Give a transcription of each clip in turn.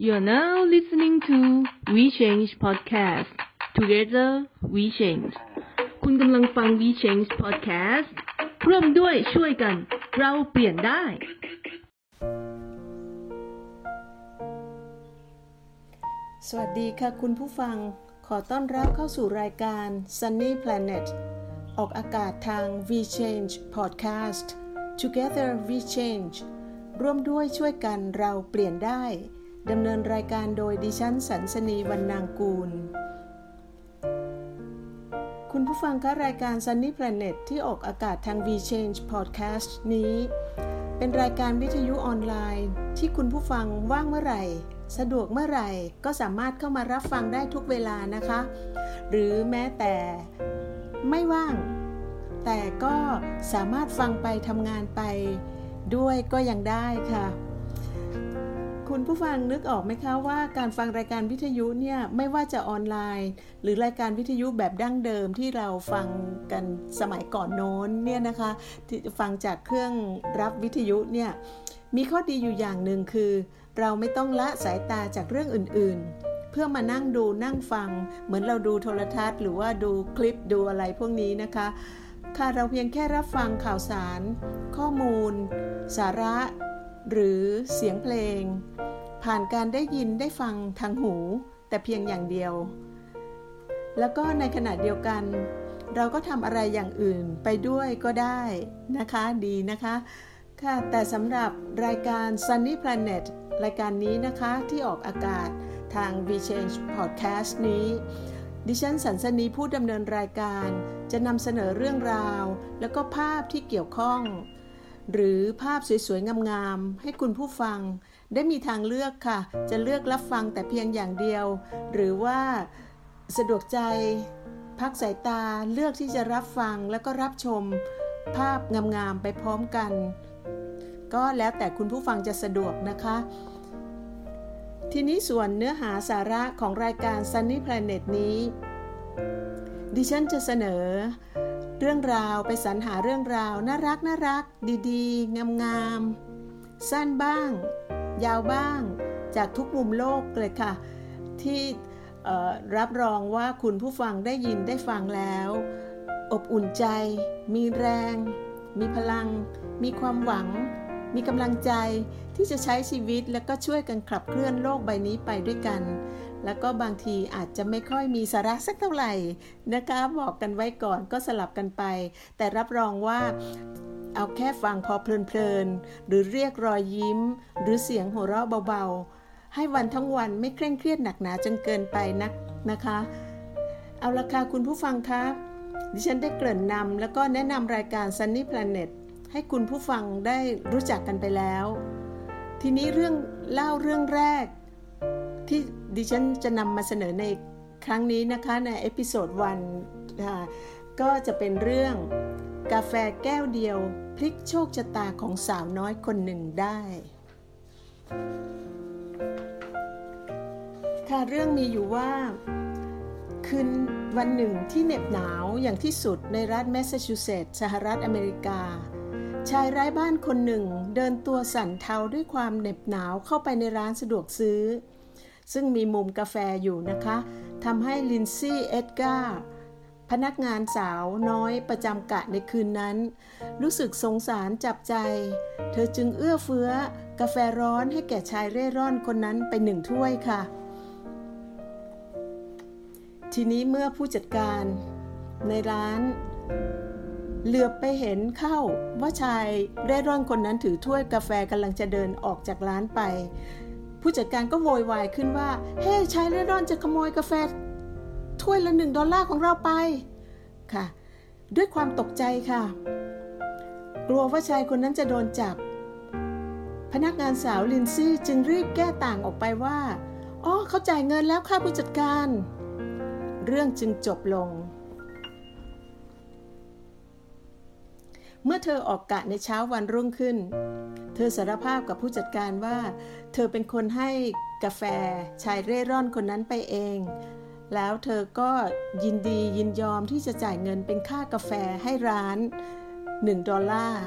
You're now listening to We Change Podcast. Together We Change. คุณกำลังฟัง We Change Podcast ร่วมด้วยช่วยกัน เราเปลี่ยนได้ สวัสดีค่ะคุณผู้ฟัง ขอต้อนรับเข้าสู่รายการ Sunny Planet ออกอากาศทาง We Change Podcast Together We Change ร่วมด้วยช่วยกันเราเปลี่ยนได้ ดำเนินรายการโดยดิฉันสันสนีวันนางกูล คุณผู้ฟังคะรายการ Sunny Planet ที่ออกอากาศทาง V Change Podcast นี้ เป็นรายการวิทยุออนไลน์ ที่คุณผู้ฟังว่างเมื่อไหร่ สะดวกเมื่อไหร่ ก็สามารถเข้ามารับฟังได้ทุกเวลานะคะ หรือแม้แต่ไม่ว่าง แต่ก็สามารถฟังไปทำงานไปด้วยก็ยังได้ค่ะ คุณผู้ฟังนึกออกไหมคะว่าการฟังรายการวิทยุเนี่ยไม่ว่าจะออนไลน์ หรือรายการวิทยุแบบดั้งเดิมที่เราฟังกันสมัยก่อนโน้นเนี่ยนะคะที่ฟังจากเครื่องรับวิทยุเนี่ยมีข้อดีอยู่อย่างหนึ่งคือ เราไม่ต้องละสายตาจากเรื่องอื่นๆ เพื่อมานั่งดูนั่งฟัง เหมือนเราดูโทรทัศน์ หรือว่าดูคลิปดูอะไรพวกนี้นะคะ ค่ะเราเพียงแค่รับฟังข่าวสาร ข้อมูล สาระหรือเสียงเพลง ผ่านการได้ยินได้ฟังทางหู แต่เพียงอย่างเดียว แล้วก็ในขณะเดียวกัน เราก็ทำอะไรอย่างอื่นไปด้วยก็ได้นะคะดีนะคะค่ะแต่สำหรับรายการ Sunny Planet รายการนี้นะคะที่ออกอากาศทาง V Change Podcast นี้ ดิฉันสันสนีผู้ดำเนินรายการจะนำเสนอเรื่องราว แล้วก็ภาพที่เกี่ยวข้อง หรือภาพสวยๆ งามๆ ให้คุณผู้ฟัง ได้มีทางเลือกค่ะ จะเลือกรับฟังแต่เพียงอย่างเดียว หรือว่าสะดวกใจ พักสายตาเลือกที่จะรับฟังแล้วก็รับชม ภาพงามๆ ไปพร้อมกัน ก็แล้วแต่คุณผู้ฟังจะสะดวกนะคะ ทีนี้ส่วนเนื้อหาสาระของรายการ Sunny Planet นี้ ดิฉันจะเสนอ เรื่องราวไปสรรหาเรื่องราวน่ารักน่ารัก ดีๆ งามๆ สั้นบ้าง ยาวบ้าง จากทุกมุมโลกเลยค่ะ ที่รับรองว่าคุณผู้ฟังได้ยินได้ฟังแล้ว อบอุ่นใจ มีแรง มีพลัง มีความหวัง มีกำลังใจที่จะใช้ชีวิตแล้วก็ช่วยกันขับเคลื่อนโลกใบนี้ไปด้วยกัน แล้วก็บางทีอาจจะไม่ค่อยมีสาระสักเท่าไหร่นะคะบอกกันไว้ก่อนก็สลับกันไป แต่รับรองว่าเอาแค่ฟังพอเพลินๆหรือเรียกรอยยิ้ม หรือเสียงหัวเราะเบาๆ ให้วันทั้งวันไม่เคร่งเครียดหนักหนาจนเกินไปนักนะคะ เอาละค่ะคุณผู้ฟังคะดิฉันได้เกริ่นนำแล้วก็แนะนำรายการ Sunny Planet ให้คุณผู้ฟังได้รู้จักกันไปแล้ว ทีนี้เรื่องเล่าเรื่องแรก ที่ดิฉันจะนำมาเสนอในครั้งนี้นะคะใน episode one ก็จะเป็นเรื่องกาแฟแก้วเดียว พลิกโชคชะตาของสาวน้อยคนหนึ่งได้ ค่ะเรื่องมีอยู่ว่าคืนวันหนึ่งที่เหน็บหนาวอย่างที่สุดในรัฐแมสซาชูเซตส์สหรัฐอเมริกา ชายไร้บ้านคนหนึ่งเดินตัวสั่นเทาด้วยความเหน็บหนาวเข้าไปในร้านสะดวกซื้อ ซึ่งมีมุมกาแฟอยู่นะคะทำให้ลินซี่เอ็ดการ์พนักงานสาวน้อยประจำกะในคืนนั้น รู้สึกสงสารจับใจ เธอจึงเอื้อเฟื้อกาแฟร้อนให้แก่ชายเร่ร่อนคนนั้นไปหนึ่งถ้วยค่ะ ทีนี้เมื่อผู้จัดการในร้าน เหลือบไปเห็นเข้าว่าชายเร่ร่อนคนนั้นถือถ้วยกาแฟกำลังจะเดินออกจากร้านไป ผู้จัดการก็โวยวายขึ้นว่า เฮ้ hey, ชายเร่ร่อนจะขโมยกาแฟ ถ้วยละหนึ่งดอลลาร์ของเราไปค่ะ ด้วยความตกใจค่ะ กลัวว่าชายคนนั้นจะโดนจับ พนักงานสาวลินซี่จึงรีบแก้ต่างออกไปว่าอ๋อเขาจ่ายเงินแล้วค่ะผู้จัดการ เรื่องจึงจบลง เมื่อเธอออกกะในเช้าวันรุ่งขึ้น เธอสารภาพกับผู้จัดการว่า เธอเป็นคนให้กาแฟชายเร่ร่อนคนนั้นไปเอง แล้วเธอก็ยินดียินยอมที่จะจ่ายเงินเป็นค่ากาแฟให้ร้าน 1 ดอลลาร์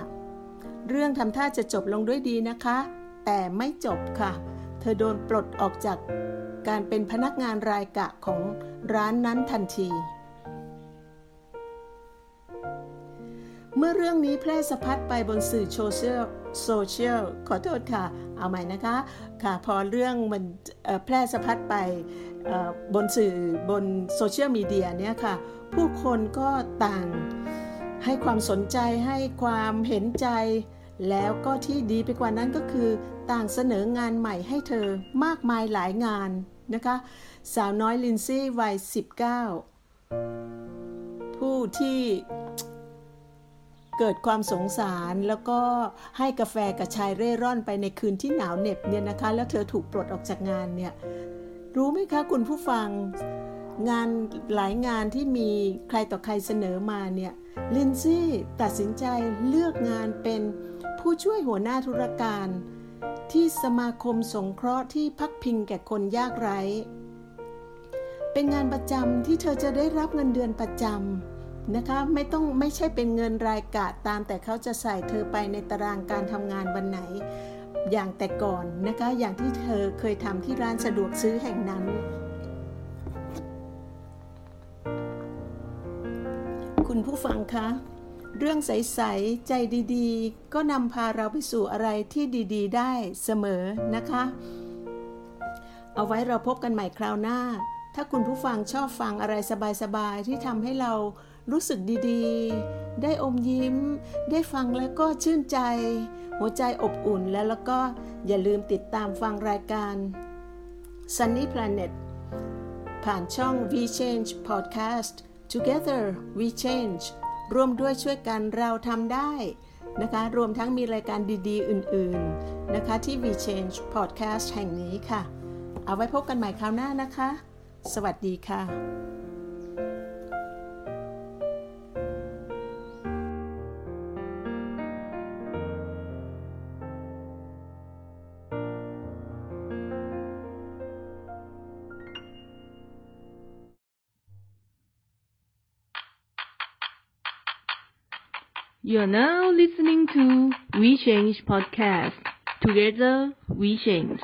เรื่องทำท่าจะจบลงด้วยดีนะคะ แต่ไม่จบค่ะ เธอโดนปลดออกจากการเป็นพนักงานรายกะของร้านนั้นทันที เมื่อเรื่องนี้แพร่สะพัดไปบนสื่อโซเชียลโซเชียลขอโทษค่ะ เอาใหม่นะคะค่ะพอเรื่องมันแพร่สะพัดไปบนสื่อบนโซเชียลมีเดียเนี่ยค่ะ ผู้คนก็ต่างให้ความสนใจให้ความเห็นใจ แล้วก็ที่ดีไปกว่านั้นก็คือ ต่างเสนองานใหม่ให้เธอมากมายหลายงานนะคะ สาวน้อยลินซี่วัย 19 ผู้ที่ เกิดความสงสารแล้วก็ให้กาแฟกับชายเร่ร่อนไปในคืนที่หนาวเหน็บเนี่ยนะคะ แล้วเธอถูกปลดออกจากงานเนี่ยรู้ไหมคะคุณผู้ฟังงานหลายงานที่มีใครต่อใครเสนอมาเนี่ยลินซี่ตัดสินใจเลือกงานเป็นผู้ช่วยหัวหน้าธุรการ ที่สมาคมสงเคราะห์ที่พักพิงแก่คนยากไร้ เป็นงานประจำที่เธอจะได้รับเงินเดือนประจำ นะคะไม่ต้องไม่ใช่เป็นเงินรายกะตาม แต่เขาจะใส่เธอไปในตารางการทำงานวันไหน อย่างแต่ก่อนนะคะอย่างที่เธอเคยทำที่ร้านสะดวกซื้อแห่งนั้น คุณผู้ฟังคะเรื่องใส ๆ ใจดีๆ ก็นำพาเราไปสู่อะไรที่ดีๆ ได้เสมอนะคะ เอาไว้เราพบกันใหม่คราวหน้า ถ้าคุณผู้ฟังชอบฟังอะไรสบาย ๆ ที่ทำให้เรา รู้สึกดีๆ ได้อมยิ้ม ได้ฟังแล้วก็ชื่นใจ หัวใจอบอุ่นแล้วแล้วก็อย่าลืมติดตามฟังรายการ Sunny Planet ผ่านช่อง V Change Podcast Together we change ร่วมด้วยช่วยกันเราทำได้นะคะ รวมทั้งมีรายการดีๆ อื่นๆ นะคะ ที่ We Change Podcast แห่งนี้ค่ะ เอาไว้พบกันใหม่คราวหน้านะคะ สวัสดีค่ะ You're now listening to We Change Podcast Together We Change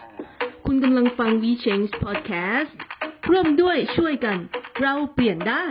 คุณกำลังฟัง We Change Podcast ร่วมด้วยช่วยกันเราเปลี่ยนได้